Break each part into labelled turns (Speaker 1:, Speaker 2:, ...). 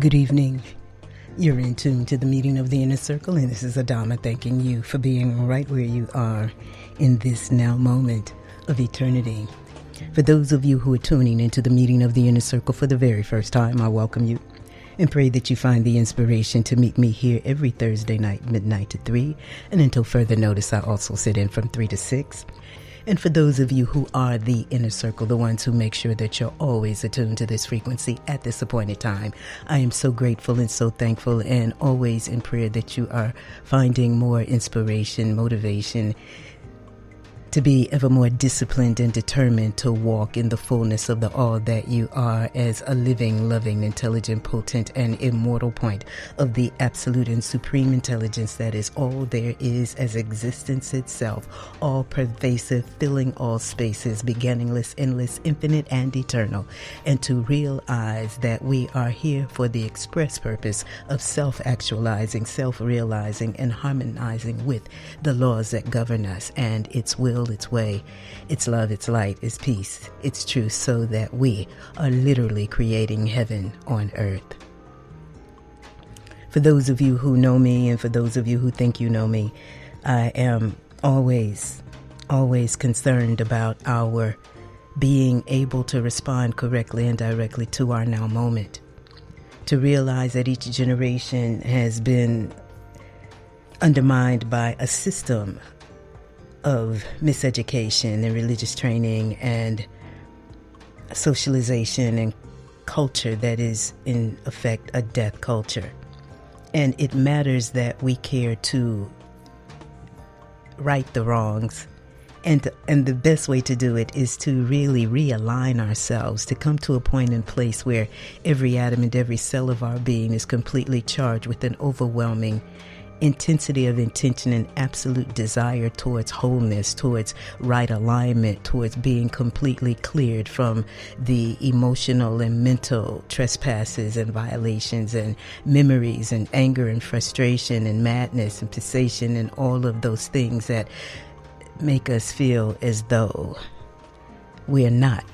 Speaker 1: Good evening. You're in tune to the meeting of the inner circle, and this is Adama thanking you for being right where you are in this now moment of eternity. For those of you who are tuning into the meeting of the inner circle for the very first time, I welcome you and pray that you find the inspiration to meet me here every Thursday night, midnight to 3. And until further notice, I also sit in from 3 to 6. And for those of you who are the inner circle, the ones who make sure that you're always attuned to this frequency at this appointed time, I am so grateful and so thankful and always in prayer that you are finding more inspiration, motivation, to be ever more disciplined and determined to walk in the fullness of the all that you are as a living, loving, intelligent, potent, and immortal point of the absolute and supreme intelligence that is all there is as existence itself, all pervasive, filling all spaces, beginningless, endless, infinite, and eternal, and to realize that we are here for the express purpose of self actualizing, self realizing, and harmonizing with the laws that govern us and its will will, its way, its love, its light, its peace, its truth, so that we are literally creating heaven on earth. For those of you who know me, and for those of you who think you know me, I am always, always concerned about our being able to respond correctly and directly to our now moment. To realize that each generation has been undermined by a system of miseducation and religious training and socialization and culture that is, in effect, a death culture. And it matters that we care to right the wrongs. And, and the best way to do it is to really realign ourselves, to come to a and place where every atom and every cell of our being is completely charged with an overwhelming intensity of intention and absolute desire towards wholeness, towards right alignment, towards being completely cleared from the emotional and mental trespasses and violations and memories and anger and frustration and madness and fixation and all of those things that make us feel as though we are not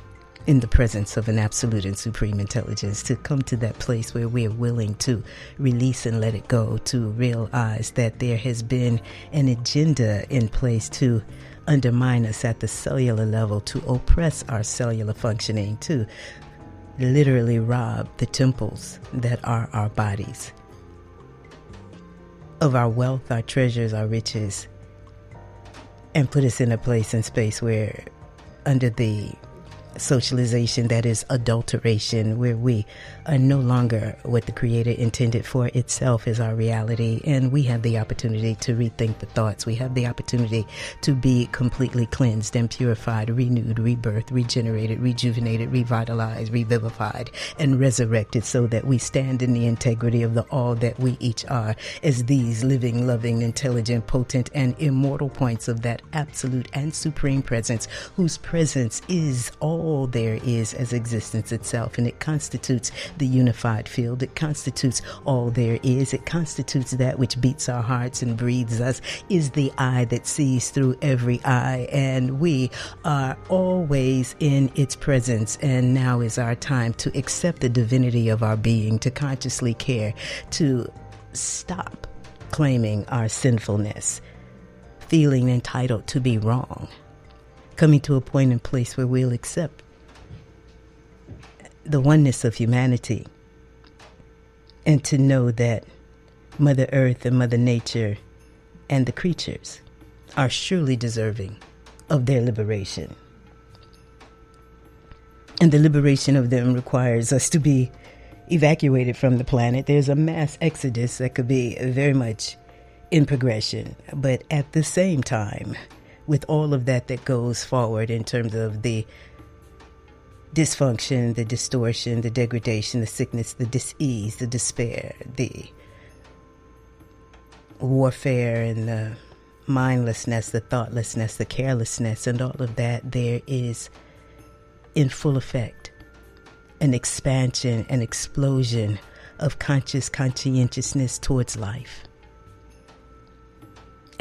Speaker 1: in the presence of an absolute and supreme intelligence, to come to that place where we are willing to release and let it go, to realize that there has been an agenda in place to undermine us at the cellular level, to oppress our cellular functioning, to literally rob the temples that are our bodies. Of our wealth, our treasures, our riches, and put us in a place and space where, under the socialization that is adulteration, where we are no longer what the Creator intended for itself is our reality. And we have the opportunity to rethink the thoughts. We have the opportunity to be completely cleansed and purified, renewed, rebirthed, regenerated, rejuvenated, revitalized, revivified, and resurrected so that we stand in the integrity of the all that we each are as these living, loving, intelligent, potent, and immortal points of that absolute and supreme presence, whose presence is all there is as existence itself. And it constitutes the unified field. It constitutes all there is. It constitutes that which beats our hearts and breathes us, is the eye that sees through every eye. And we are always in its presence. And now is our time to accept the divinity of our being, to consciously care, to stop claiming our sinfulness, feeling entitled to be wrong, coming to a point and place where we'll accept the oneness of humanity and to know that Mother Earth and Mother Nature and the creatures are surely deserving of their liberation. And the liberation of them requires us to be evacuated from the planet. There's a mass exodus that could be very much in progression, but at the same time, with all of that that goes forward in terms of the dysfunction, the distortion, the degradation, the sickness, the disease, the despair, the warfare, and the mindlessness, the thoughtlessness, the carelessness, and all of that, there is in full effect an expansion, an explosion of conscious conscientiousness towards life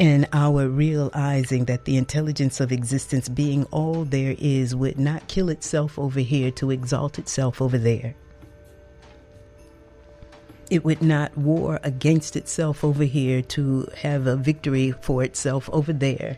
Speaker 1: and our realizing that the intelligence of existence being all there is would not kill itself over here to exalt itself over there. It would not war against itself over here to have a victory for itself over there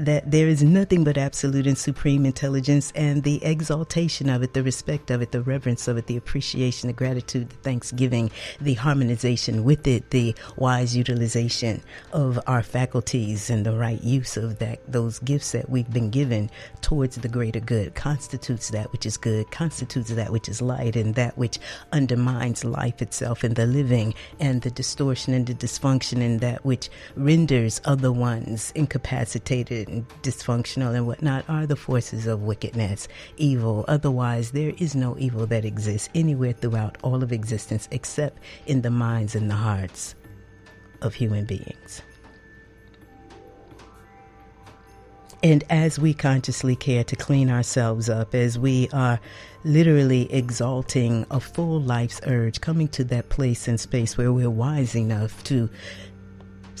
Speaker 1: that there is nothing but absolute and supreme intelligence and the exaltation of it, the respect of it, the reverence of it, the appreciation, the gratitude, the thanksgiving, the harmonization with it, the wise utilization of our faculties and the right use of that those gifts that we've been given towards the greater good constitutes that which is good, constitutes that which is light, and that which undermines life itself and the living and the distortion and the dysfunction and that which renders other ones incapacitated dysfunctional and whatnot are the forces of wickedness, evil. Otherwise, there is no evil that exists anywhere throughout all of existence except in the minds and the hearts of human beings. And as we consciously care to clean ourselves up, as we are literally exalting a full life's urge, coming to that place and space where we're wise enough to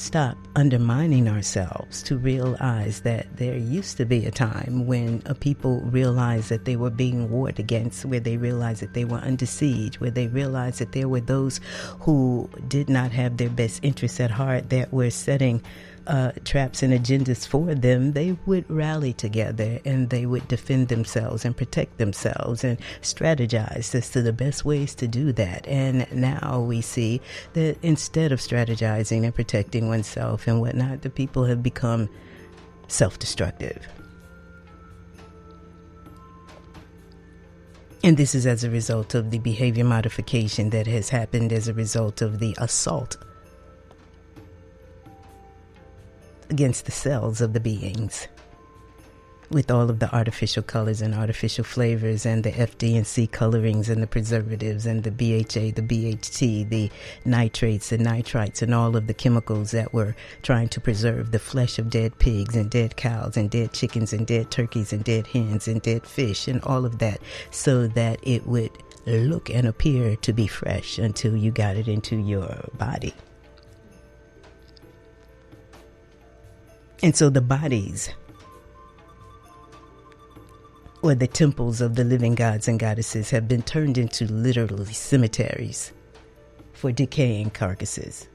Speaker 1: stop undermining ourselves to realize that there used to be a time when a people realized that they were being warred against, where they realized that they were under siege, where they realized that there were those who did not have their best interests at heart, that were setting uh, traps and agendas for them, they would rally together and they would defend themselves and protect themselves and strategize as to the best ways to do that. And now we see that instead of strategizing and protecting oneself and whatnot, the people have become self destructive. And this is as a result of the behavior modification that has happened as a result of the assault against the cells of the beings with all of the artificial colors and artificial flavors and the FD&C colorings and the preservatives and the BHA, the BHT, the nitrates, the nitrites, and all of the chemicals that were trying to preserve the flesh of dead pigs and dead cows and dead chickens and dead turkeys and dead hens and dead fish and all of that so that it would look and appear to be fresh until you got it into your body. And so the bodies or the temples of the living gods and goddesses have been turned into literally cemeteries for decaying carcasses.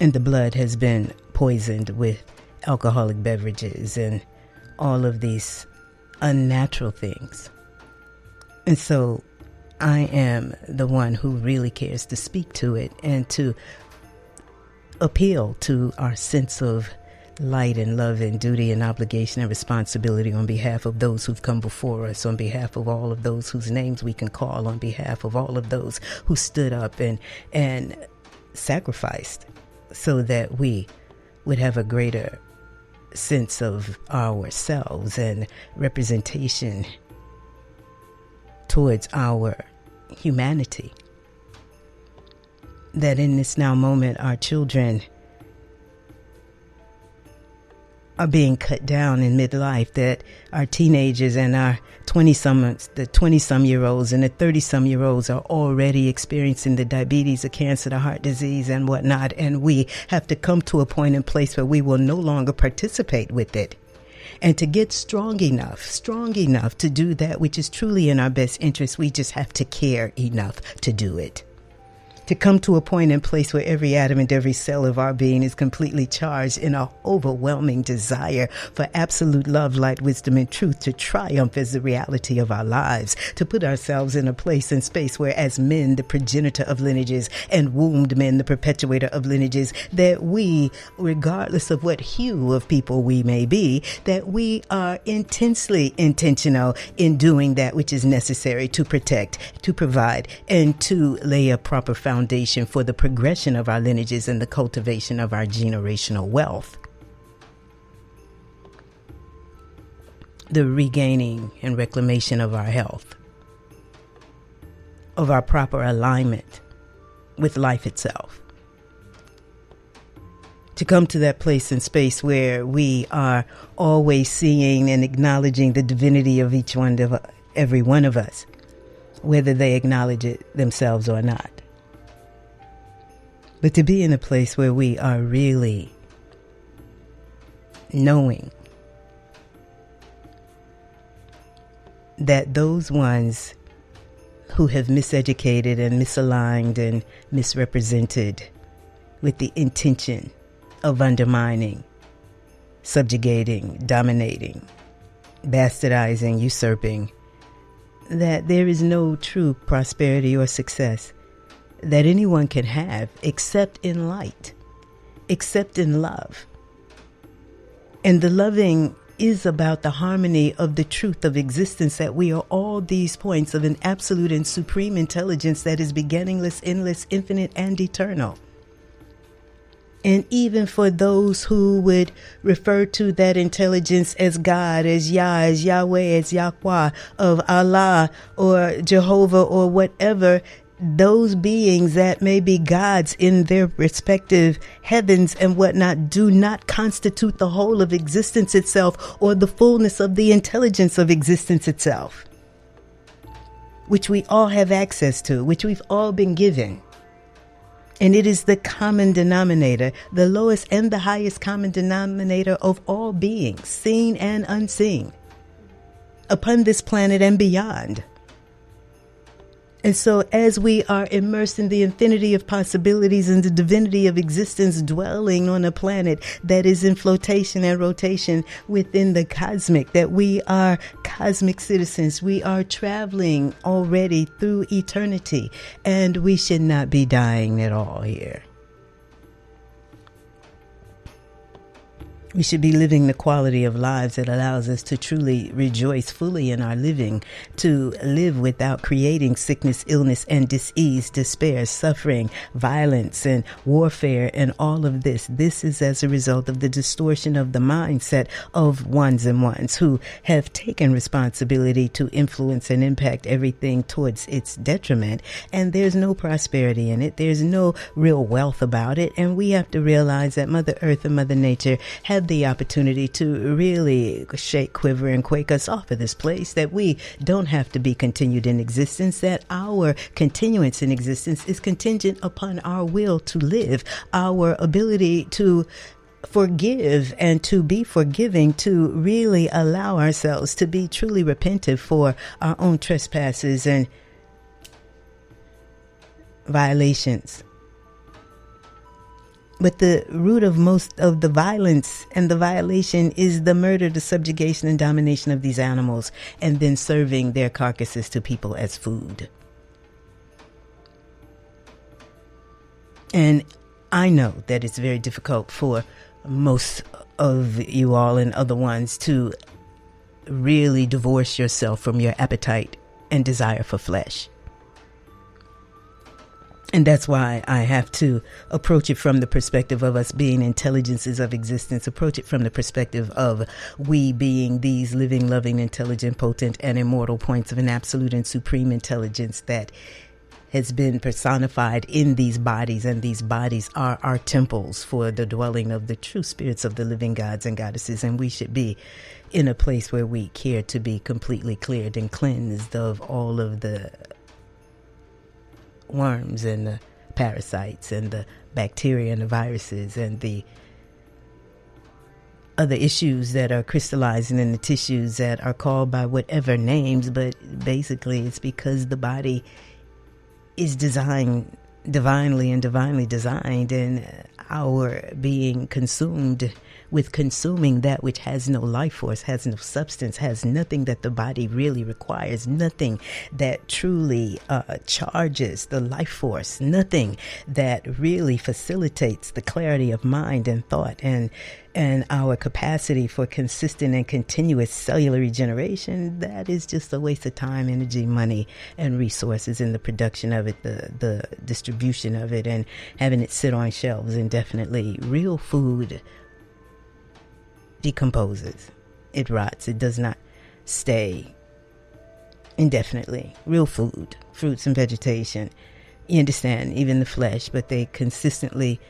Speaker 1: And the blood has been poisoned with alcoholic beverages and all of these unnatural things. And so I am the one who really cares to speak to it and to appeal to our sense of light and love and duty and obligation and responsibility on behalf of those who've come before us, on behalf of all of those whose names we can call, on behalf of all of those who stood up and and sacrificed so that we would have a greater sense of ourselves and representation towards our humanity that in this now moment, our children are being cut down in midlife, that our teenagers and our 20 some, the 20 some year olds and the 30 some year olds are already experiencing the diabetes, the cancer, the heart disease, and whatnot. And we have to come to a point in place where we will no longer participate with it. And to get strong enough, strong enough to do that which is truly in our best interest, we just have to care enough to do it to come to a point and place where every atom and every cell of our being is completely charged in an overwhelming desire for absolute love, light, wisdom, and truth to triumph as the reality of our lives, to put ourselves in a place and space where, as men, the progenitor of lineages, and wombed men, the perpetuator of lineages, that we, regardless of what hue of people we may be, that we are intensely intentional in doing that which is necessary to protect, to provide, and to lay a proper foundation foundation for the progression of our lineages and the cultivation of our generational wealth. The regaining and reclamation of our health, of our proper alignment with life itself. To come to that place and space where we are always seeing and acknowledging the divinity of each one of every one of us, whether they acknowledge it themselves or not. But to be in a place where we are really knowing that those ones who have miseducated and misaligned and misrepresented with the intention of undermining, subjugating, dominating, bastardizing, usurping, that there is no true prosperity or success that anyone can have except in light, except in love. And the loving is about the harmony of the truth of existence that we are all these points of an absolute and supreme intelligence that is beginningless, endless, infinite, and eternal. And even for those who would refer to that intelligence as God, as Yah, as Yahweh, as Yahweh, of Allah or Jehovah or whatever, those beings that may be gods in their respective heavens and whatnot do not constitute the whole of existence itself or the fullness of the intelligence of existence itself, which we all have access to, which we've all been given. And it is the common denominator, the lowest and the highest common denominator of all beings, seen and unseen, upon this planet and beyond. And so, as we are immersed in the infinity of possibilities and the divinity of existence dwelling on a planet that is in flotation and rotation within the cosmic, that we are cosmic citizens, we are traveling already through eternity, and we should not be dying at all here. We should be living the quality of lives that allows us to truly rejoice fully in our living, to live without creating sickness, illness, and disease, despair, suffering, violence, and warfare, and all of this. This is as a result of the distortion of the mindset of ones and ones who have taken responsibility to influence and impact everything towards its detriment. And there's no prosperity in it. There's no real wealth about it. And we have to realize that Mother Earth and Mother Nature have the opportunity to really shake, quiver, and quake us off of this place, that we don't have to be continued in existence, that our continuance in existence is contingent upon our will to live, our ability to forgive and to be forgiving, to really allow ourselves to be truly repentant for our own trespasses and violations. But the root of most of the violence and the violation is the murder, the subjugation, and domination of these animals, and then serving their carcasses to people as food. And I know that it's very difficult for most of you all and other ones to really divorce yourself from your appetite and desire for flesh. And that's why I have to approach it from the perspective of us being intelligences of existence, approach it from the perspective of we being these living, loving, intelligent, potent, and immortal points of an absolute and supreme intelligence that has been personified in these bodies, and these bodies are our temples for the dwelling of the true spirits of the living gods and goddesses. And we should be in a place where we care to be completely cleared and cleansed of all of the worms and the parasites and the bacteria and the viruses and the other issues that are crystallizing in the tissues that are called by whatever names, but basically it's because the body is designed divinely and divinely designed, and our being consumed with consuming that which has no life force, has no substance, has nothing that the body really requires, nothing that truly uh, charges the life force, nothing that really facilitates the clarity of mind and thought and and our capacity for consistent and continuous cellular regeneration, that is just a waste of time, energy, money, and resources in the production of it, the, the distribution of it, and having it sit on shelves indefinitely. Real food decomposes, it rots, it does not stay indefinitely. Real food, fruits and vegetation, you understand, even the flesh, but they consistently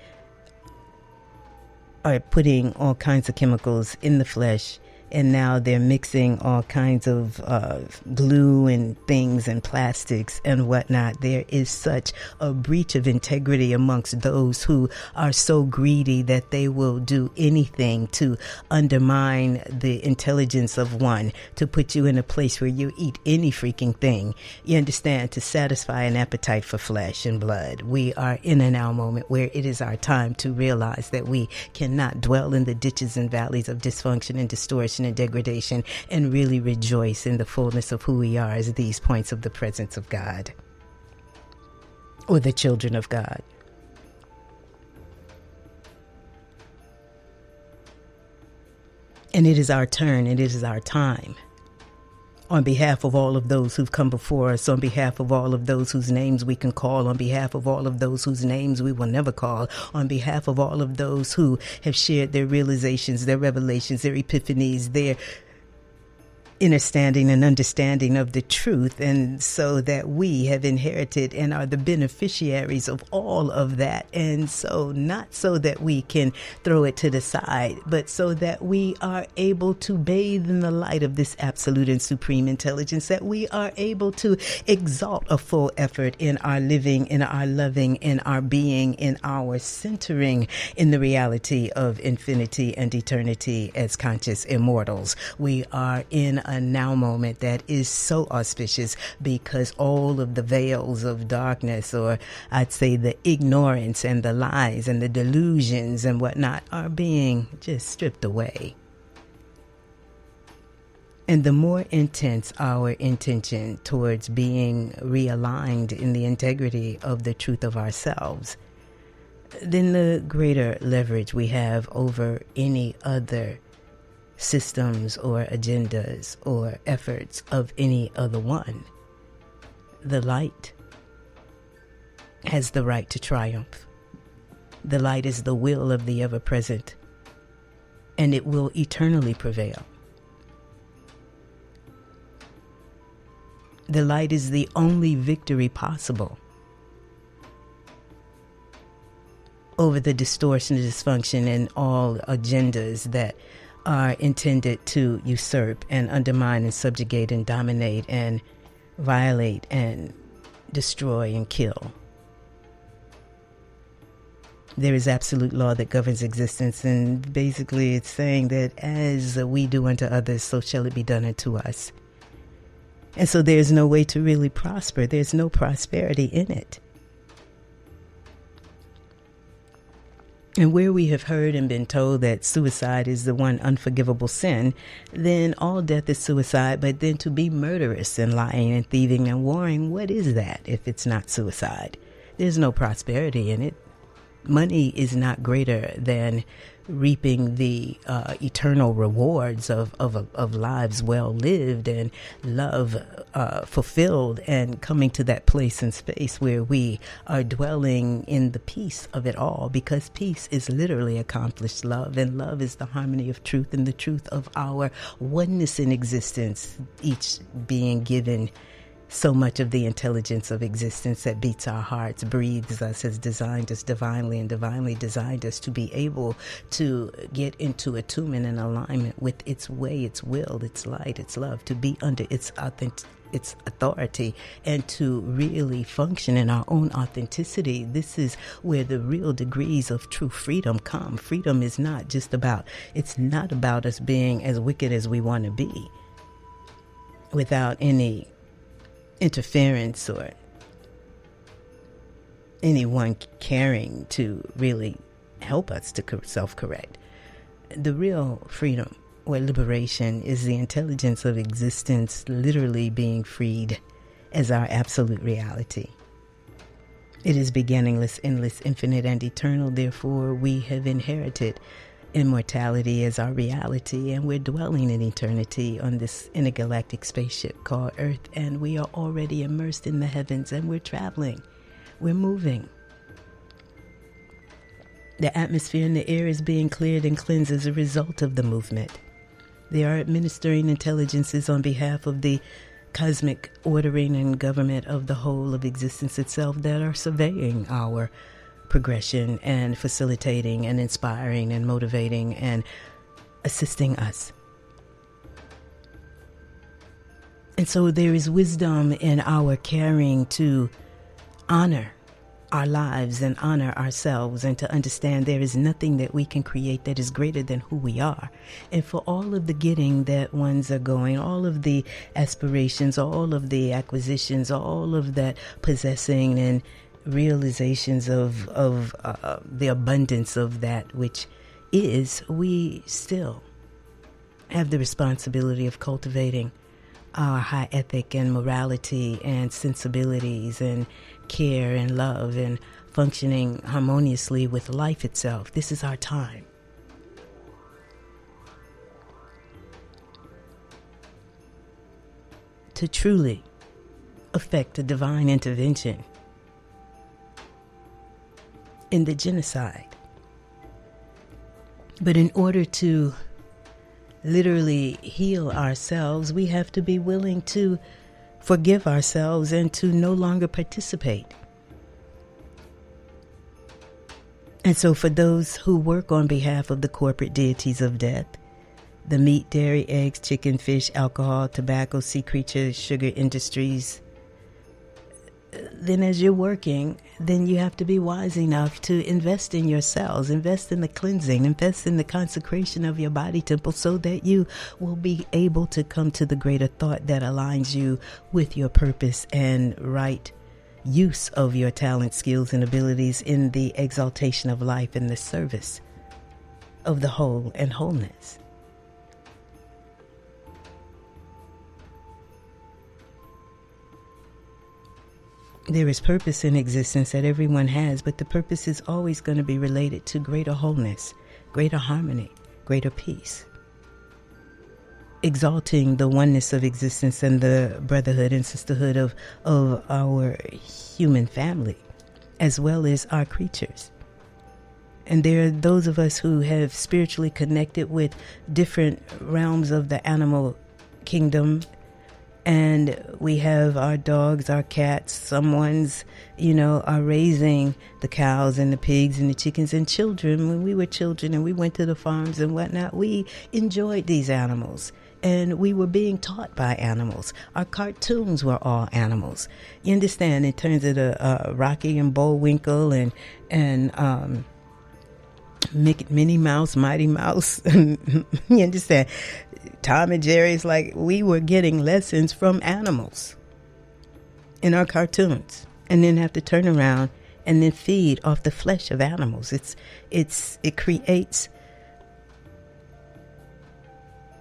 Speaker 1: are putting all kinds of chemicals in the flesh and now they're mixing all kinds of uh, glue and things and plastics and whatnot. There is such a breach of integrity amongst those who are so greedy that they will do anything to undermine the intelligence of one, to put you in a place where you eat any freaking thing. You understand? To satisfy an appetite for flesh and blood. We are in a now moment where it is our time to realize that we cannot dwell in the ditches and valleys of dysfunction and distortion and degradation and really rejoice in the fullness of who we are as these points of the presence of God. Or the children of God. And it is our turn, and it is our time on behalf of all of those who've come before us, on behalf of all of those whose names we can call, on behalf of all of those whose names we will never call, on behalf of all of those who have shared their realizations, their revelations, their epiphanies, their understanding and understanding of the truth, and so that we have inherited and are the beneficiaries of all of that. And so, not so that we can throw it to the side, but so that we are able to bathe in the light of this absolute and supreme intelligence, that we are able to exalt a full effort in our living, in our loving, in our being, in our centering in the reality of infinity and eternity as conscious immortals. We are in a now moment that is so auspicious because all of the veils of darkness, or I'd say the ignorance and the lies and the delusions and whatnot, are being just stripped away. And the more intense our intention towards being realigned in the integrity of the truth of ourselves, then the greater leverage we have over any other systems or agendas or efforts of any other one. The light has the right to triumph. The light is the will of the ever present, and it will eternally prevail. The light is the only victory possible over the distortion, dysfunction, and all agendas that are intended to usurp and undermine and subjugate and dominate and violate and destroy and kill. There is absolute law that governs existence, and basically it's saying that as we do unto others, so shall it be done unto us. And so there's no way to really prosper, there's no prosperity in it. And where we have heard and been told that suicide is the one unforgivable sin, then all death is suicide. But then to be murderous and lying and thieving and warring, what is that if it's not suicide? There's no prosperity in it. Money is not greater than reaping the uh, eternal rewards of, of, of lives well lived and love uh, fulfilled and coming to that place and space where we are dwelling in the peace of it all because peace is literally accomplished. Love and love is the harmony of truth and the truth of our oneness in existence each being given so much of the intelligence of existence that beats our hearts, breathes us, has designed us divinely, and divinely designed us to be able to get into attunement and alignment with its way, its will, its light, its love, to be under its authentic. Its authority and to really function in our own authenticity. This is where the real degrees of true freedom come. Freedom is not just about, it's not about us being as wicked as we want to be without any interference or anyone caring to really help us to self correct. The real freedom or liberation is the intelligence of existence literally being freed as our absolute reality. It is beginningless, endless, infinite, and eternal. Therefore, we have inherited immortality is our reality, and we're dwelling in eternity on this intergalactic spaceship called Earth, and we are already immersed in the heavens and we're traveling, we're moving. The atmosphere in the air is being cleared and cleansed as a result of the movement. They are administering intelligences on behalf of the cosmic ordering and government of the whole of existence itself that are surveying our progression and facilitating and inspiring and motivating and assisting us And so there is wisdom in our caring to honor our lives and honor ourselves and to understand there is nothing that we can create that is greater than who we are. And for all of the getting that ones are going, all of the aspirations, all of the acquisitions, all of that possessing and realizations of of uh, the abundance of that which is, we still have the responsibility of cultivating our high ethic and morality and sensibilities and care and love and functioning harmoniously with life itself. This is our time. To truly effect a divine intervention in the genocide. But in order to literally heal ourselves, we have to be willing to forgive ourselves and to no longer participate. And so, for those who work on behalf of the corporate deities of death, the meat, dairy, eggs, chicken, fish, alcohol, tobacco, sea creatures, sugar industries, then as you're working, then you have to be wise enough to invest in yourselves, invest in the cleansing, invest in the consecration of your body temple so that you will be able to come to the greater thought that aligns you with your purpose and right use of your talent, skills, and abilities in the exaltation of life and the service of the whole and wholeness. There is purpose in existence that everyone has, but the purpose is always going to be related to greater wholeness, greater harmony, greater peace. Exalting the oneness of existence and the brotherhood and sisterhood of, of our human family, as well as our creatures. And there are those of us who have spiritually connected with different realms of the animal kingdom and we have our dogs, our cats. Someone's, you know, are raising the cows and the pigs and the chickens and children. When we were children and we went to the farms and whatnot, we enjoyed these animals. And we were being taught by animals. Our cartoons were all animals. You understand? In terms of the uh, Rocky and Bullwinkle and and um, Minnie Mouse, Mighty Mouse. you understand? Tom and Jerry's like we were getting lessons from animals in our cartoons and then have to turn around and then feed off the flesh of animals. It's it's it creates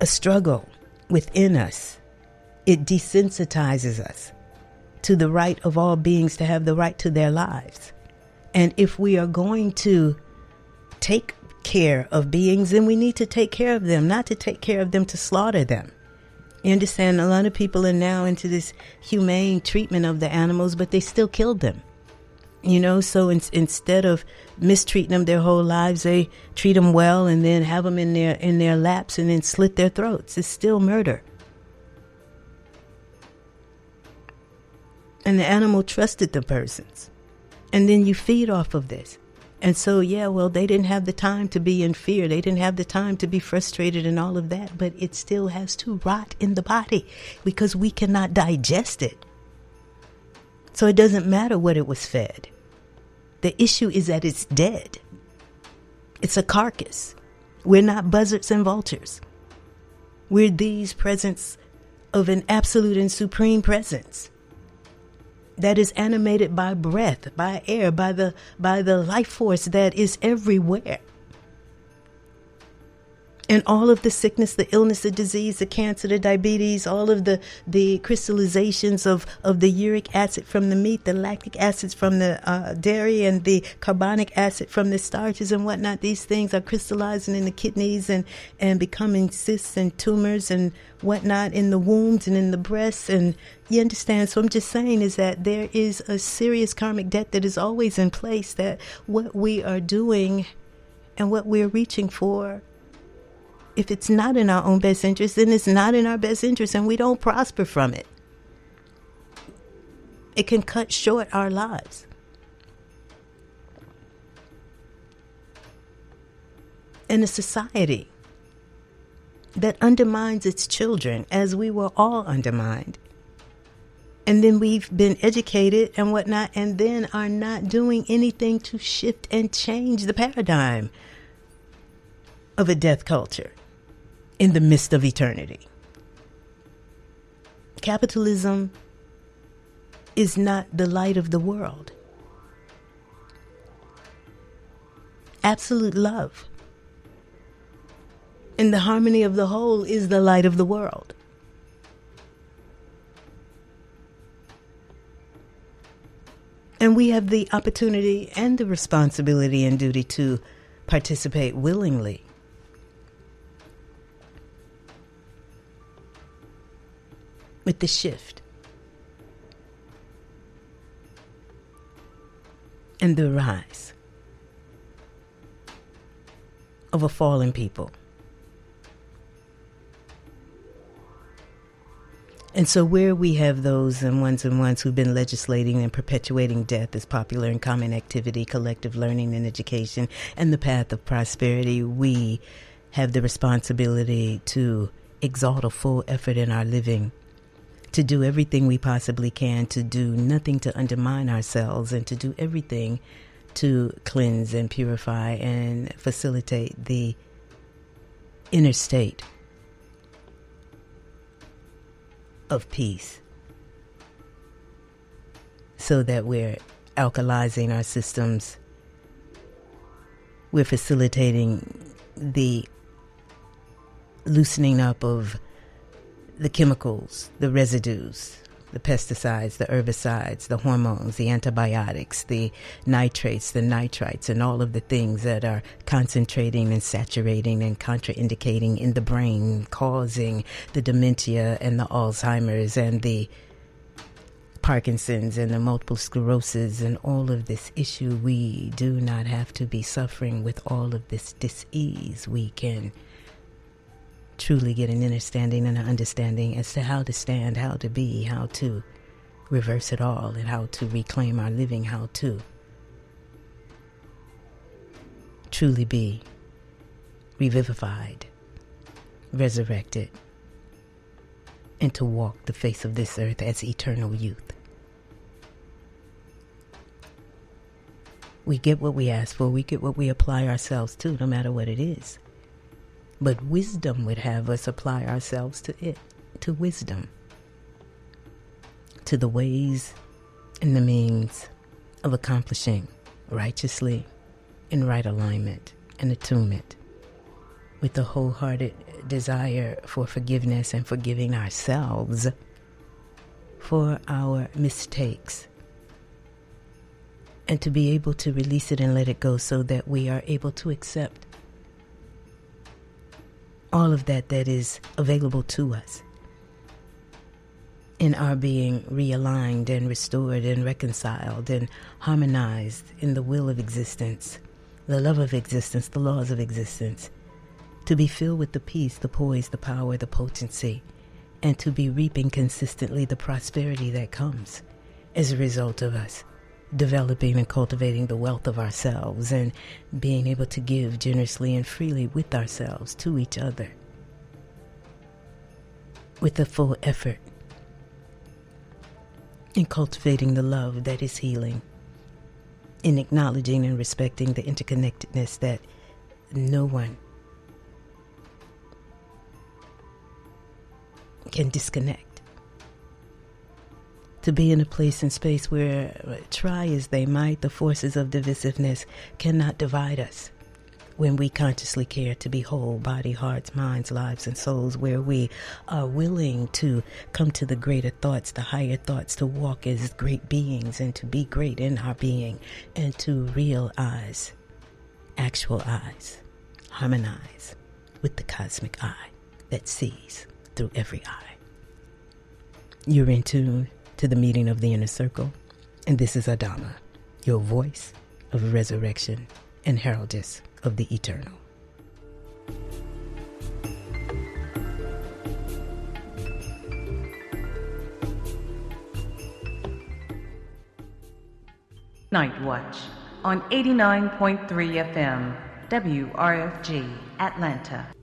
Speaker 1: a struggle within us. It desensitizes us to the right of all beings to have the right to their lives. And if we are going to take care of beings, then we need to take care of them, not to take care of them to slaughter them. You understand? A lot of people are now into this humane treatment of the animals, but they still killed them. You know, so in, instead of mistreating them their whole lives, they treat them well and then have them in their in their laps and then slit their throats. It's still murder. And the animal trusted the persons. And then you feed off of this. And so, yeah, well, they didn't have the time to be in fear. They didn't have the time to be frustrated and all of that, but it still has to rot in the body because we cannot digest it. So it doesn't matter what it was fed. The issue is that it's dead. It's a carcass. We're not buzzards and vultures. We're these presence of an absolute and supreme presence that is animated by breath, by air, by the by the life force that is everywhere and all of the sickness, the illness, the disease, the cancer, the diabetes, all of the, the crystallizations of, of the uric acid from the meat, the lactic acids from the uh, dairy, and the carbonic acid from the starches and whatnot. These things are crystallizing in the kidneys and, and becoming cysts and tumors and whatnot in the wombs and in the breasts. And you understand? So I'm just saying is that there is a serious karmic debt that is always in place that what we are doing and what we're reaching for if it's not in our own best interest, then it's not in our best interest and we don't prosper from it. It can cut short our lives. In a society that undermines its children, as we were all undermined And then we've been educated and whatnot, and then are not doing anything to shift and change the paradigm of a death culture in the midst of eternity. Capitalism is not the light of the world. Absolute love and the harmony of the whole is the light of the world. And we have the opportunity and the responsibility and duty to participate willingly. With the shift and the rise of a fallen people. And so, where we have those and ones and ones who've been legislating and perpetuating death as popular and common activity, collective learning and education, and the path of prosperity, we have the responsibility to exalt a full effort in our living, to do everything we possibly can, to do nothing to undermine ourselves, and to do everything to cleanse and purify and facilitate the inner state of peace so that we're alkalizing our systems. We're facilitating the loosening up of the chemicals, the residues, the pesticides, the herbicides, the hormones, the antibiotics, the nitrates, the nitrites, and all of the things that are concentrating and saturating and contraindicating in the brain, causing the dementia and the Alzheimer's and the Parkinson's and the multiple sclerosis and all of this issue. We do not have to be suffering with all of this disease. We can truly get an understanding and an understanding as to how to stand, how to be, how to reverse it all, and how to reclaim our living, how to truly be revivified, resurrected, and to walk the face of this earth as eternal youth. We get what we ask for, we get what we apply ourselves to, no matter what it is. But wisdom would have us apply ourselves to it, to wisdom, to the ways and the means of accomplishing righteously in right alignment and attunement with the wholehearted desire for forgiveness and forgiving ourselves for our mistakes. And to be able to release it and let it go so that we are able to accept all of that that is available to us in our being realigned and restored and reconciled and harmonized in the will of existence, the love of existence, the laws of existence, to be filled with the peace, the poise, the power, the potency, and to be reaping consistently the prosperity that comes as a result of us developing and cultivating the wealth of ourselves and being able to give generously and freely with ourselves to each other. With a full effort in cultivating the love that is healing, in acknowledging and respecting the interconnectedness that no one can disconnect to be in a place and space where, try as they might, the forces of divisiveness cannot divide us. When we consciously care to be whole, body, hearts, minds, lives, and souls, where we are willing to come to the greater thoughts, the higher thoughts, to walk as great beings and to be great in our being, and to realize, eyes, actual eyes, harmonize with the cosmic eye that sees through every eye. You're in tune to the meeting of the inner circle. And this is Adama, your voice of resurrection and heraldess of the eternal.
Speaker 2: Night Watch on 89.3 FM, WRFG, Atlanta.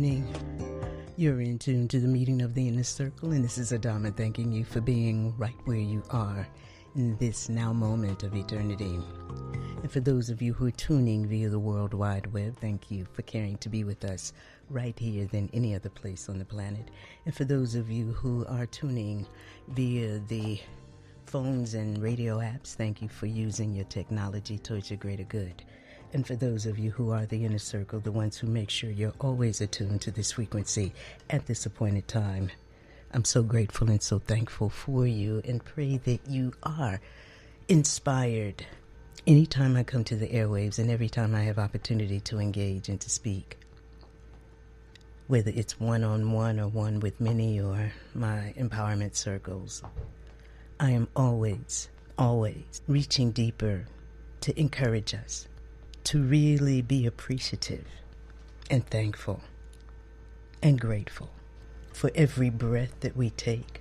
Speaker 1: Evening. You're in tune to the meeting of the inner circle, and this is Adama thanking you for being right where you are in this now moment of eternity. And for those of you who are tuning via the World Wide Web, thank you for caring to be with us right here than any other place on the planet. And for those of you who are tuning via the phones and radio apps, thank you for using your technology towards your greater good. And for those of you who are the inner circle, the ones who make sure you're always attuned to this frequency at this appointed time, I'm so grateful and so thankful for you and pray that you are inspired anytime I come to the airwaves and every time I have opportunity to engage and to speak. Whether it's one on one or one with many or my empowerment circles, I am always, always reaching deeper to encourage us to really be appreciative and thankful and grateful for every breath that we take,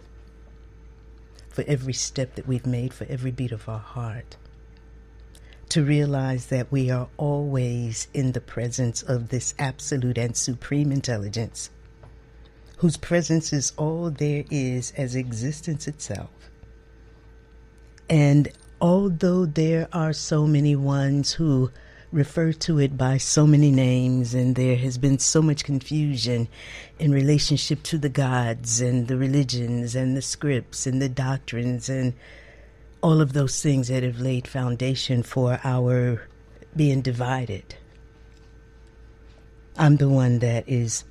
Speaker 1: for every step that we've made, for every beat of our heart. To realize that we are always in the presence of this absolute and supreme intelligence, whose presence is all there is as existence itself. And although there are so many ones who refer to it by so many names, and there has been so much confusion in relationship to the gods and the religions and the scripts and the doctrines and all of those things that have laid foundation for our being divided. I'm the one that is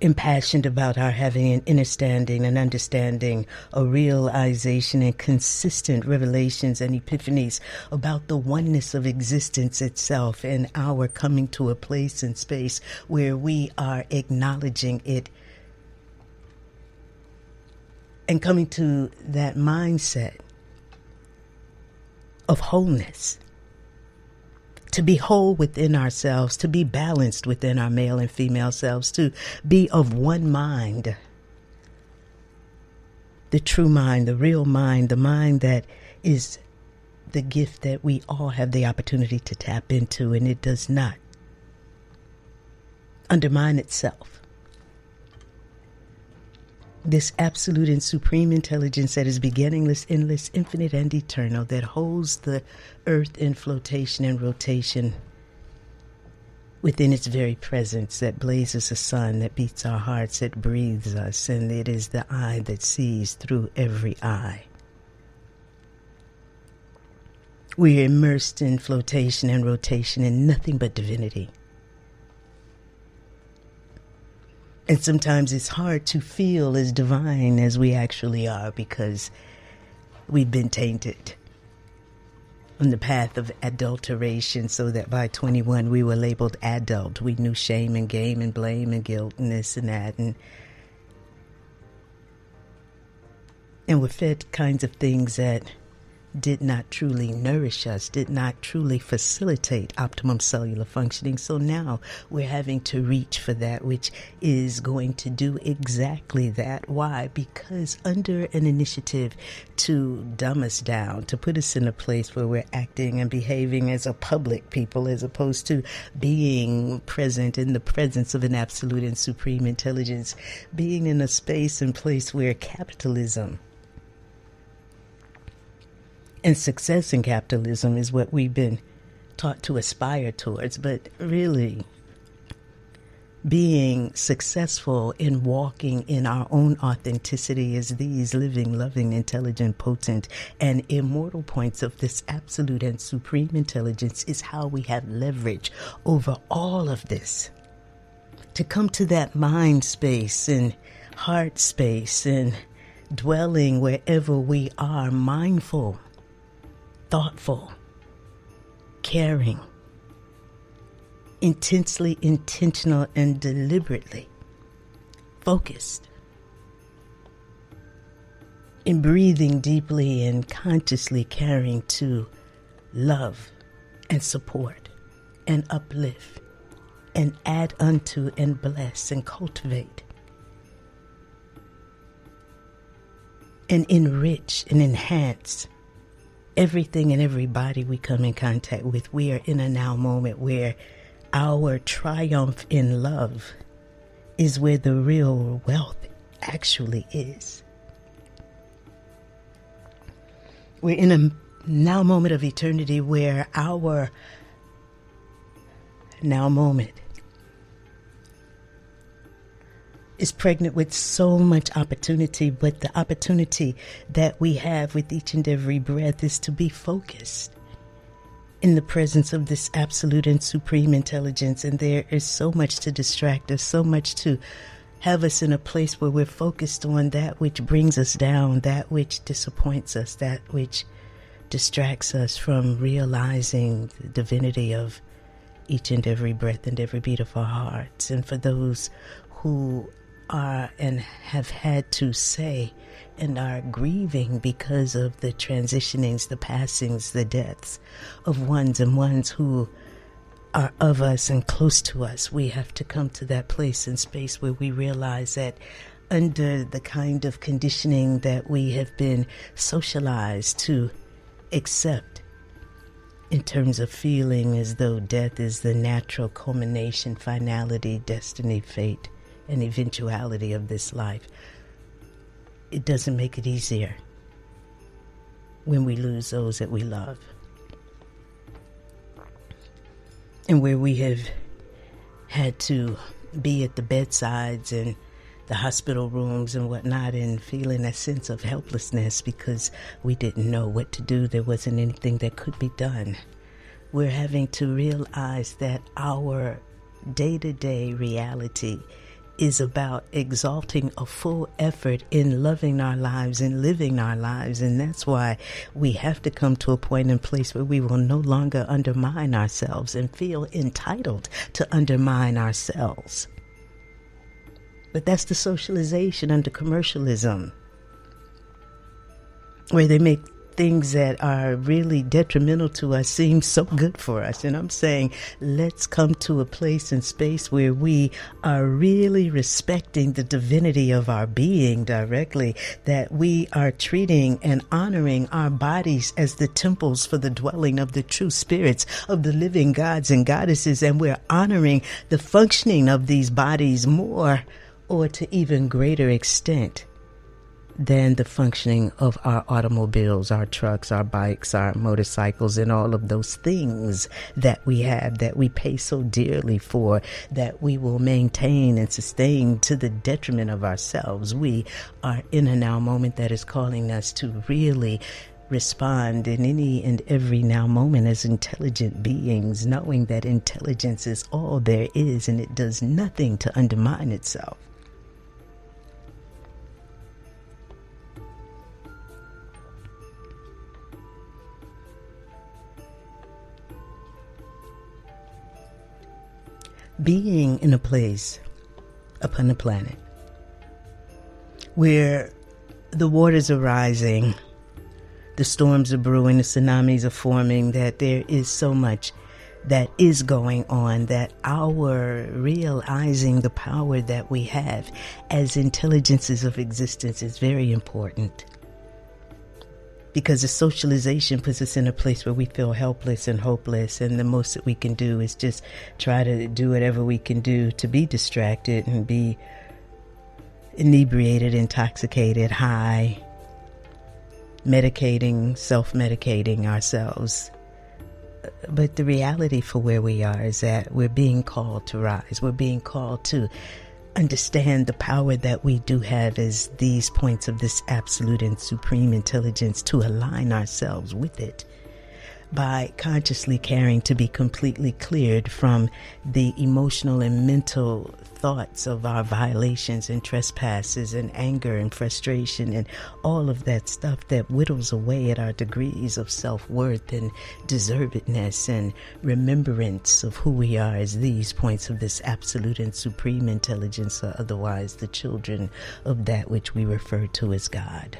Speaker 1: impassioned about our having an understanding and understanding, a realization and consistent revelations and epiphanies about the oneness of existence itself and our coming to a place and space where we are acknowledging it and coming to that mindset of wholeness to be whole within ourselves, to be balanced within our male and female selves, to be of one mind. The true mind, the real mind, the mind that is the gift that we all have the opportunity to tap into, and it does not undermine itself this absolute and supreme intelligence that is beginningless, endless, infinite, and eternal, that holds the earth in flotation and rotation within its very presence, that blazes a sun, that beats our hearts, that breathes us, and it is the eye that sees through every eye. We are immersed in flotation and rotation in nothing but divinity. And sometimes it's hard to feel as divine as we actually are because we've been tainted on the path of adulteration so that by 21 we were labeled adult. We knew shame and game and blame and guilt and this and that. And, and we're fed kinds of things that did not truly nourish us, did not truly facilitate optimum cellular functioning. So now we're having to reach for that which is going to do exactly that. Why? Because under an initiative to dumb us down, to put us in a place where we're acting and behaving as a public people as opposed to being present in the presence of an absolute and supreme intelligence, being in a space and place where capitalism and success in capitalism is what we've been taught to aspire towards, but really being successful in walking in our own authenticity as these living, loving, intelligent, potent, and immortal points of this absolute and supreme intelligence is how we have leverage over all of this. To come to that mind space and heart space and dwelling wherever we are mindful thoughtful, caring, intensely intentional, and deliberately focused. In breathing deeply and consciously caring to love and support and uplift and add unto and bless and cultivate and enrich and enhance everything and everybody we come in contact with, we are in a now moment where our triumph in love is where the real wealth actually is. We're in a now moment of eternity where our now moment is pregnant with so much opportunity, but the opportunity that we have with each and every breath is to be focused in the presence of this absolute and supreme intelligence. And there is so much to distract us, so much to have us in a place where we're focused on that which brings us down, that which disappoints us, that which distracts us from realizing the divinity of each and every breath and every beat of our hearts. And for those who are and have had to say and are grieving because of the transitionings, the passings, the deaths of ones and ones who are of us and close to us. We have to come to that place and space where we realize that under the kind of conditioning that we have been socialized to accept in terms of feeling as though death is the natural culmination, finality, destiny, fate and eventuality of this life, it doesn't make it easier when we lose those that we love. And where we have had to be at the bedsides and the hospital rooms and whatnot and feeling a sense of helplessness because we didn't know what to do. There wasn't anything that could be done. We're having to realize that our day to day reality is about exalting a full effort in loving our lives and living our lives. And that's why we have to come to a point and place where we will no longer undermine ourselves and feel entitled to undermine ourselves. But that's the socialization under commercialism, where they make things that are really detrimental to us seem so good for us. And I'm saying, let's come to a place and space where we are really respecting the divinity of our being directly, that we are treating and honoring our bodies as the temples for the dwelling of the true spirits of the living gods and goddesses. And we're honoring the functioning of these bodies more or to even greater extent than the functioning of our automobiles, our trucks, our bikes, our motorcycles, and all of those things that we have that we pay so dearly for, that we will maintain and sustain to the detriment of ourselves. We are in a now moment that is calling us to really respond in any and every now moment as intelligent beings, knowing that intelligence is all there is and it does nothing to undermine itself. Being in a place upon the planet where the waters are rising, the storms are brewing, the tsunamis are forming, that there is so much that is going on, that our realizing the power that we have as intelligences of existence is very important because the socialization puts us in a place where we feel helpless and hopeless and the most that we can do is just try to do whatever we can do to be distracted and be inebriated intoxicated high medicating self-medicating ourselves. But the reality for where we are is that we're being called to rise. We're being called to understand the power that we do have as these points of this absolute and supreme intelligence to align ourselves with it by consciously caring to be completely cleared from the emotional and mental thoughts of our violations and trespasses and anger and frustration and all of that stuff that whittles away at our degrees of self worth and deservedness and remembrance of who we are as these points of this absolute and supreme intelligence, or otherwise the children of that which we refer to as God.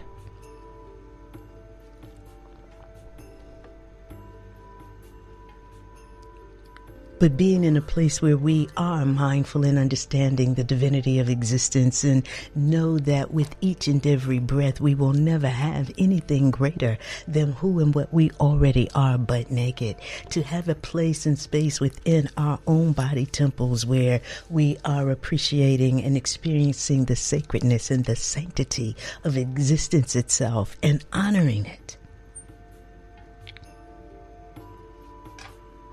Speaker 1: But being in a place where we are mindful and understanding the divinity of existence and know that with each and every breath we will never have anything greater than who and what we already are but naked. To have a place and space within our own body temples where we are appreciating and experiencing the sacredness and the sanctity of existence itself and honoring it.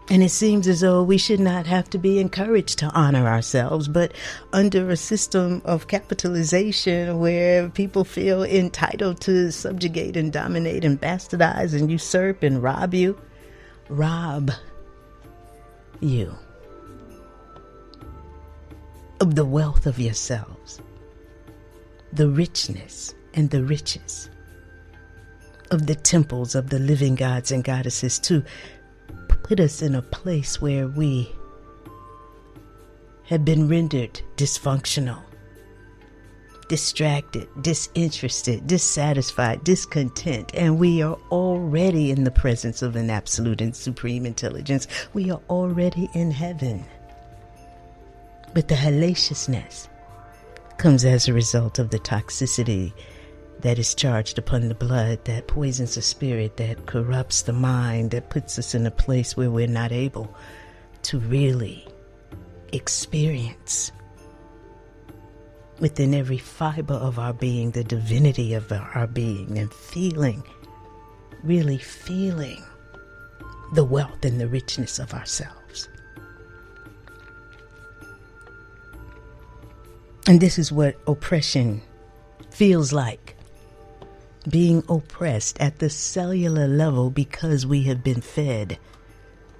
Speaker 1: And it seems as though we should not have to be encouraged to honor ourselves, but under a system of capitalization where people feel entitled to subjugate and dominate and bastardize and usurp and rob you, rob you of the wealth of yourselves, the richness and the riches of the temples of the living gods and goddesses to put us in a place where we have been rendered dysfunctional, distracted, disinterested, dissatisfied, discontent, and we are already in the presence of an absolute and supreme intelligence. We are already in heaven. But the hellaciousness comes as a result of the toxicity that is charged upon the blood, that poisons the spirit, that corrupts the mind, that puts us in a place where we're not able to really experience within every fiber of our being the divinity of our being and feeling, really feeling the wealth and the richness of ourselves. And this is what oppression feels like being oppressed at the cellular level because we have been fed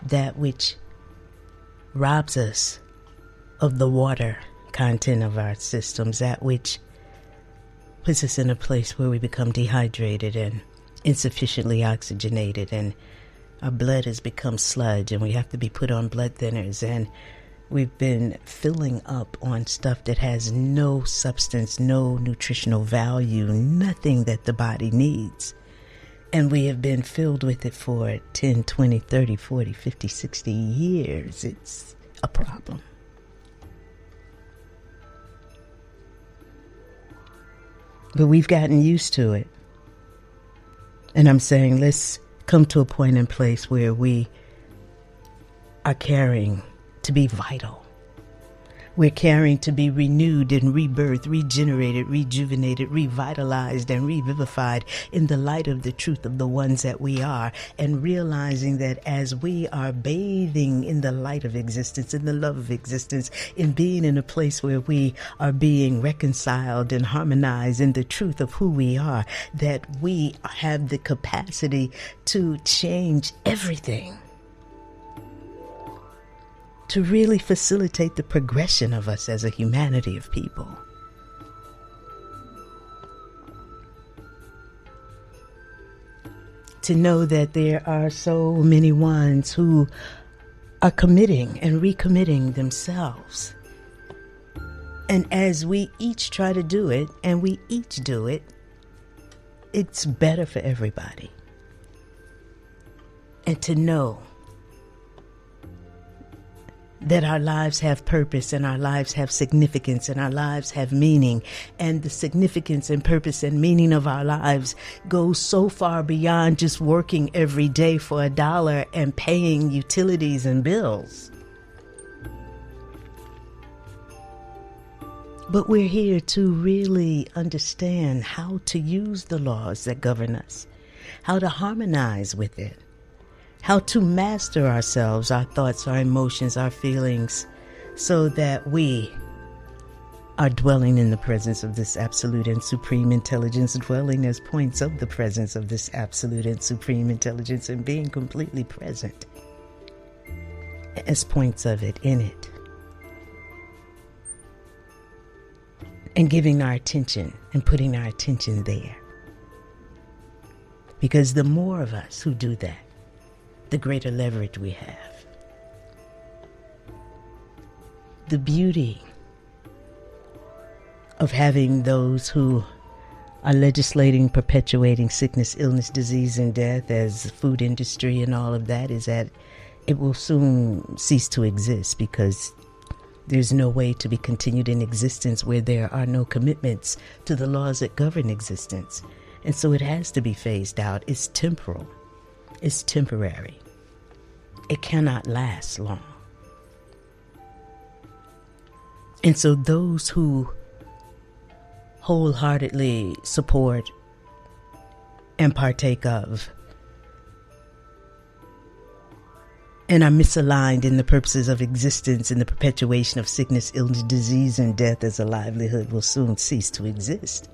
Speaker 1: that which robs us of the water content of our systems, that which puts us in a place where we become dehydrated and insufficiently oxygenated, and our blood has become sludge, and we have to be put on blood thinners and We've been filling up on stuff that has no substance, no nutritional value, nothing that the body needs. And we have been filled with it for 10, 20, 30, 40, 50, 60 years. It's a problem. But we've gotten used to it. And I'm saying let's come to a point in place where we are carrying to be vital. We're caring to be renewed and rebirthed, regenerated, rejuvenated, revitalized, and revivified in the light of the truth of the ones that we are, and realizing that as we are bathing in the light of existence, in the love of existence, in being in a place where we are being reconciled and harmonized in the truth of who we are, that we have the capacity to change everything to really facilitate the progression of us as a humanity of people. To know that there are so many ones who are committing and recommitting themselves. And as we each try to do it, and we each do it, it's better for everybody. And to know that our lives have purpose and our lives have significance and our lives have meaning. And the significance and purpose and meaning of our lives goes so far beyond just working every day for a dollar and paying utilities and bills. But we're here to really understand how to use the laws that govern us, how to harmonize with it how to master ourselves, our thoughts, our emotions, our feelings, so that we are dwelling in the presence of this absolute and supreme intelligence, dwelling as points of the presence of this absolute and supreme intelligence, and being completely present as points of it in it. And giving our attention and putting our attention there. Because the more of us who do that, the greater leverage we have. The beauty of having those who are legislating, perpetuating sickness, illness, disease, and death as food industry and all of that is that it will soon cease to exist because there's no way to be continued in existence where there are no commitments to the laws that govern existence. And so it has to be phased out. It's temporal, it's temporary, it cannot last long. And so those who wholeheartedly support and partake of and are misaligned in the purposes of existence and the perpetuation of sickness, illness, disease, and death as a livelihood will soon cease to exist.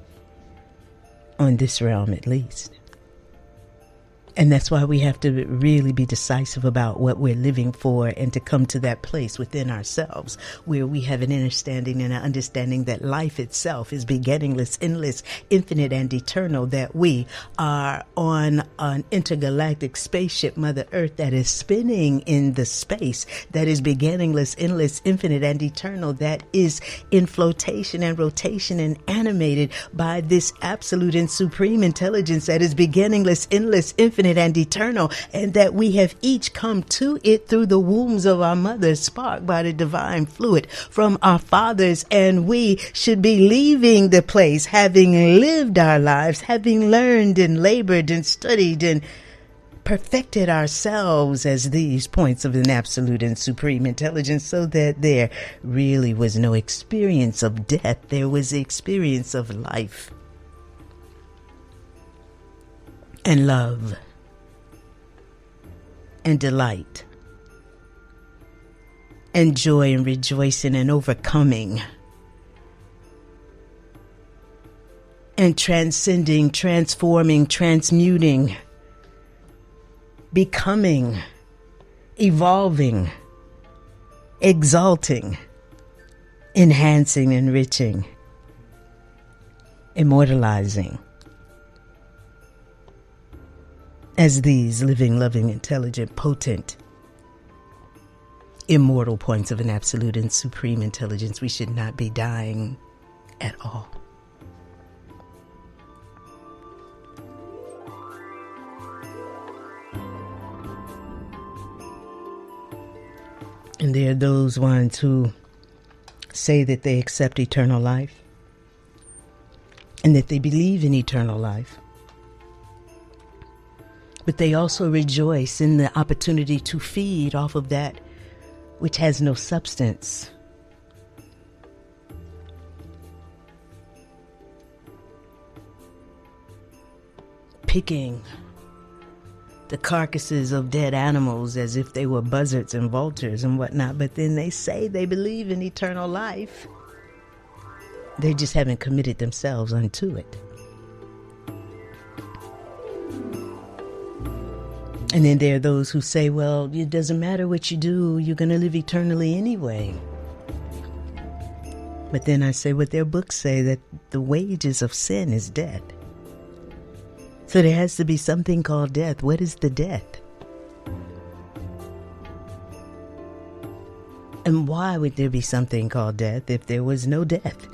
Speaker 1: On this realm, at least. And that's why we have to really be decisive about what we're living for and to come to that place within ourselves where we have an understanding and an understanding that life itself is beginningless, endless, infinite, and eternal, that we are on an intergalactic spaceship, Mother Earth, that is spinning in the space that is beginningless, endless, infinite, and eternal, that is in flotation and rotation and animated by this absolute and supreme intelligence that is beginningless, endless, infinite, infinite and eternal, and that we have each come to it through the wombs of our mothers, sparked by the divine fluid from our fathers, and we should be leaving the place having lived our lives, having learned and labored and studied and perfected ourselves as these points of an absolute and supreme intelligence so that there really was no experience of death. There was the experience of life and love and delight and joy and rejoicing and overcoming and transcending, transforming, transmuting, becoming, evolving, exalting, enhancing, enriching, immortalizing as these living, loving, intelligent, potent, immortal points of an absolute and supreme intelligence, we should not be dying at all. And there are those ones who say that they accept eternal life and that they believe in eternal life but they also rejoice in the opportunity to feed off of that which has no substance. Picking the carcasses of dead animals as if they were buzzards and vultures and whatnot, but then they say they believe in eternal life. They just haven't committed themselves unto it. And then there are those who say, well, it doesn't matter what you do, you're going to live eternally anyway. But then I say what their books say that the wages of sin is death. So there has to be something called death. What is the death? And why would there be something called death if there was no death?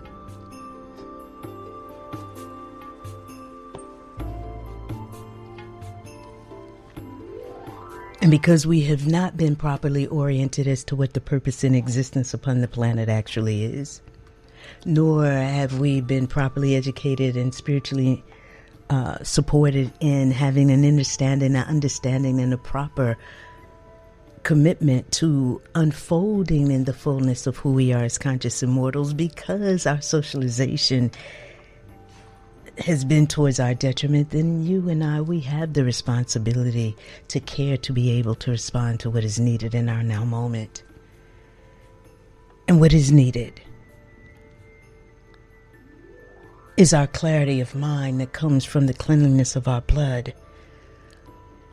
Speaker 1: And because we have not been properly oriented as to what the purpose in existence upon the planet actually is, nor have we been properly educated and spiritually uh, supported in having an understanding, an understanding, and a proper commitment to unfolding in the fullness of who we are as conscious immortals, because our socialization has been towards our detriment, then you and I, we have the responsibility to care to be able to respond to what is needed in our now moment. And what is needed is our clarity of mind that comes from the cleanliness of our blood,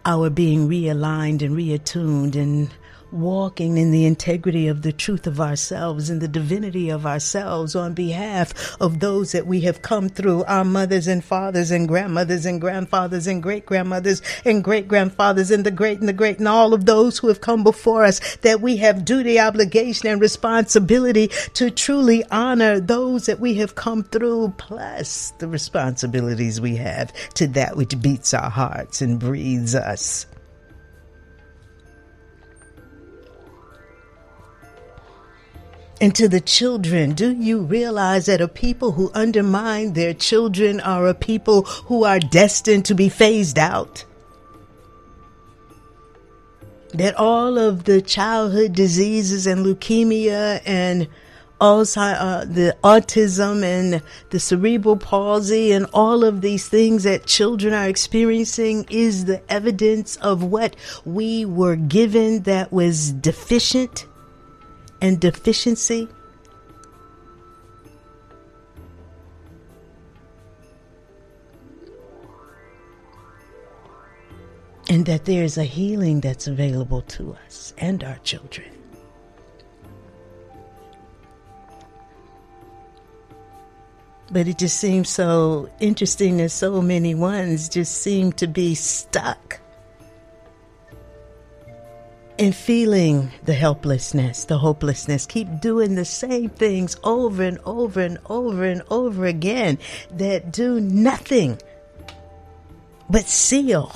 Speaker 1: our being realigned and reattuned and walking in the integrity of the truth of ourselves and the divinity of ourselves on behalf of those that we have come through, our mothers and fathers and grandmothers and grandfathers and great grandmothers and great grandfathers and the great and the great and all of those who have come before us, that we have duty, obligation, and responsibility to truly honor those that we have come through, plus the responsibilities we have to that which beats our hearts and breathes us. And to the children, do you realize that a people who undermine their children are a people who are destined to be phased out? That all of the childhood diseases and leukemia and Alzheimer, uh, the autism and the cerebral palsy and all of these things that children are experiencing is the evidence of what we were given that was deficient and deficiency. And that there is a healing that's available to us and our children. But it just seems so interesting that so many ones just seem to be stuck in feeling the helplessness, the hopelessness. Keep doing the same things over and over and over and over again that do nothing but seal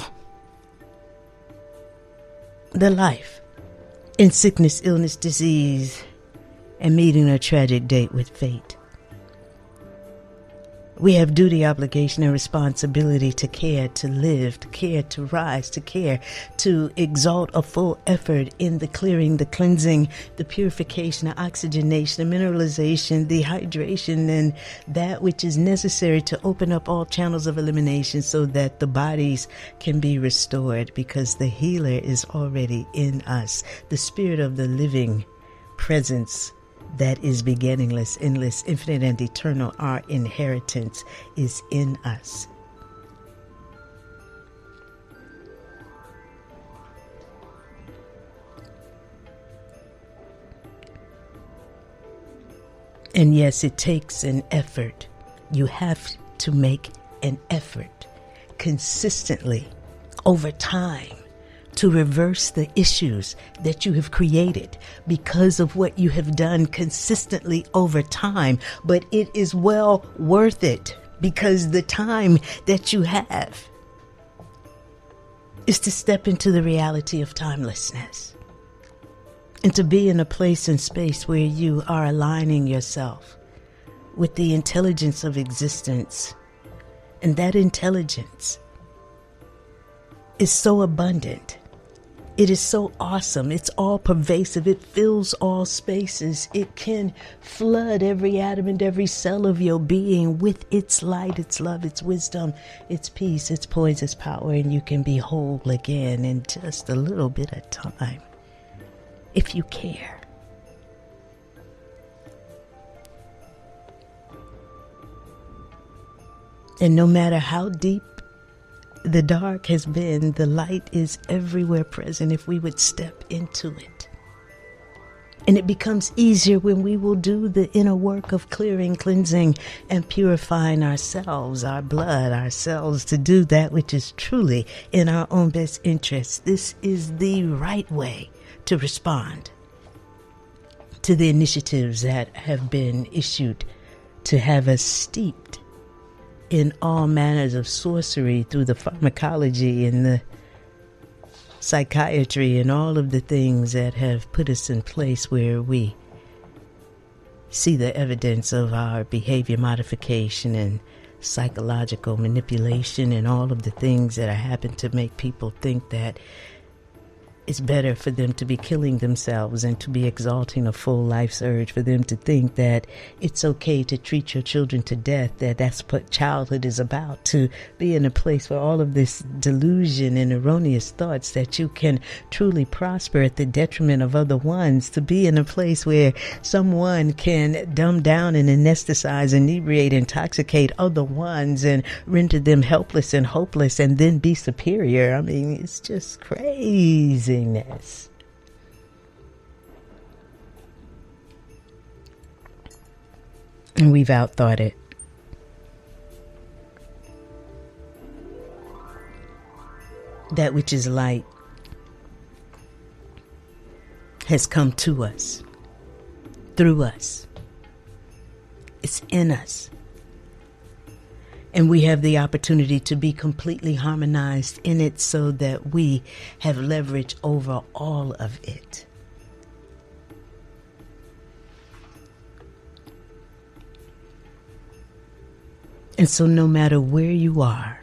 Speaker 1: the life in sickness, illness, disease, and meeting a tragic date with fate. We have duty, obligation, and responsibility to care, to live, to care, to rise, to care, to exalt a full effort in the clearing, the cleansing, the purification, the oxygenation, the mineralization, the hydration, and that which is necessary to open up all channels of elimination so that the bodies can be restored because the healer is already in us. The spirit of the living presence that is beginningless, endless, infinite, and eternal, our inheritance is in us. And yes, it takes an effort. You have to make an effort consistently over time to reverse the issues that you have created because of what you have done consistently over time. But it is well worth it because the time that you have is to step into the reality of timelessness and to be in a place and space where you are aligning yourself with the intelligence of existence. And that intelligence is so abundant it is so awesome. It's all pervasive. It fills all spaces. It can flood every atom and every cell of your being with its light, its love, its wisdom, its peace, its poise, its power, and you can be whole again in just a little bit of time if you care. And no matter how deep the dark has been, the light is everywhere present if we would step into it. And it becomes easier when we will do the inner work of clearing, cleansing, and purifying ourselves, our blood, ourselves, to do that which is truly in our own best interest. This is the right way to respond to the initiatives that have been issued to have us steeped in all manners of sorcery through the pharmacology and the psychiatry and all of the things that have put us in place where we see the evidence of our behavior modification and psychological manipulation and all of the things that happen to make people think that it's better for them to be killing themselves and to be exalting a full life's urge, for them to think that it's okay to treat your children to death, that that's what childhood is about, to be in a place where all of this delusion and erroneous thoughts that you can truly prosper at the detriment of other ones, to be in a place where someone can dumb down and anesthetize, inebriate, intoxicate other ones and render them helpless and hopeless and then be superior. I mean, it's just crazy. And we've outthought it. That which is light has come to us, through us. It's in us. And we have the opportunity to be completely harmonized in it so that we have leverage over all of it. And so, no matter where you are,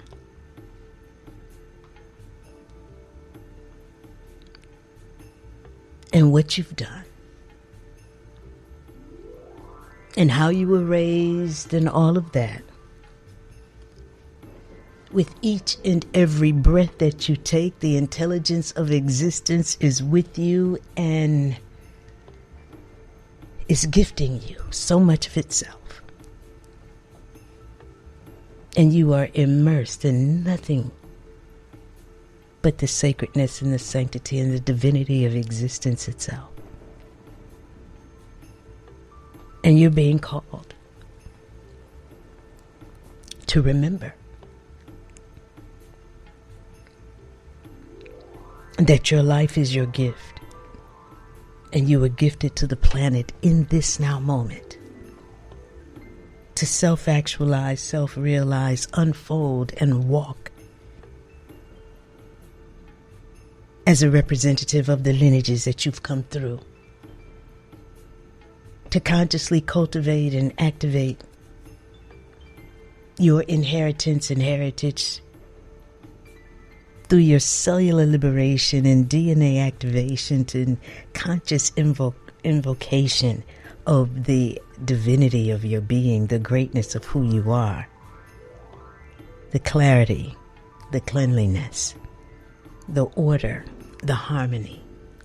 Speaker 1: and what you've done, and how you were raised, and all of that with each and every breath that you take, the intelligence of existence is with you and is gifting you so much of itself. And you are immersed in nothing but the sacredness and the sanctity and the divinity of existence itself. And you're being called to remember that your life is your gift and you were gifted to the planet in this now moment to self actualize, self realize, unfold, and walk as a representative of the lineages that you've come through. To consciously cultivate and activate your inheritance and heritage through your cellular liberation and DNA activation to conscious invo- invocation of the divinity of your being, the greatness of who you are, the clarity, the cleanliness, the order, the harmony,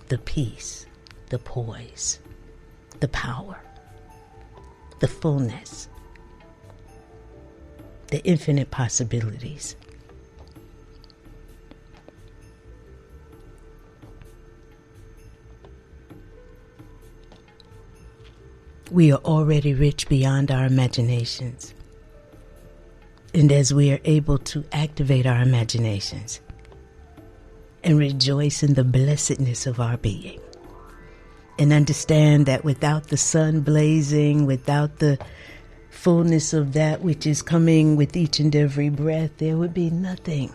Speaker 1: the peace, the poise, the power, the fullness, the infinite possibilities we are already rich beyond our imaginations. And as we are able to activate our imaginations and rejoice in the blessedness of our being, and understand that without the sun blazing, without the fullness of that which is coming with each and every breath, there would be nothing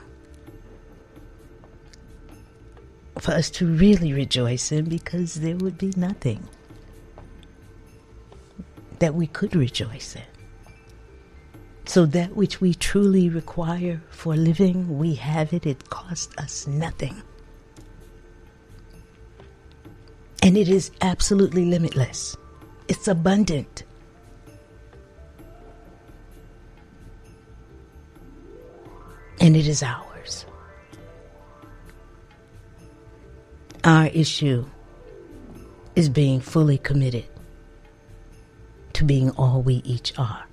Speaker 1: for us to really rejoice in because there would be nothing that we could rejoice in. So that which we truly require for living, we have it. It costs us nothing. And it is absolutely limitless. It's abundant. And it is ours. Our issue is being fully committed to being all we each are.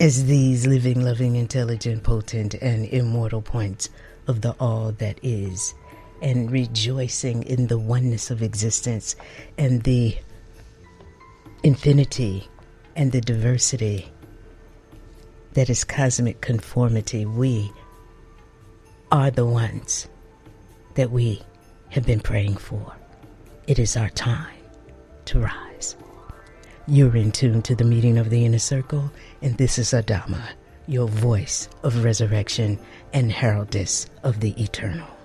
Speaker 1: As these living, loving, intelligent, potent, and immortal points of the all that is, and rejoicing in the oneness of existence and the infinity and the diversity that is cosmic conformity, we are the ones that we have been praying for. It is our time to rise. You're in tune to the meeting of the inner circle, and this is Adama, your voice of resurrection and heraldess of the eternal.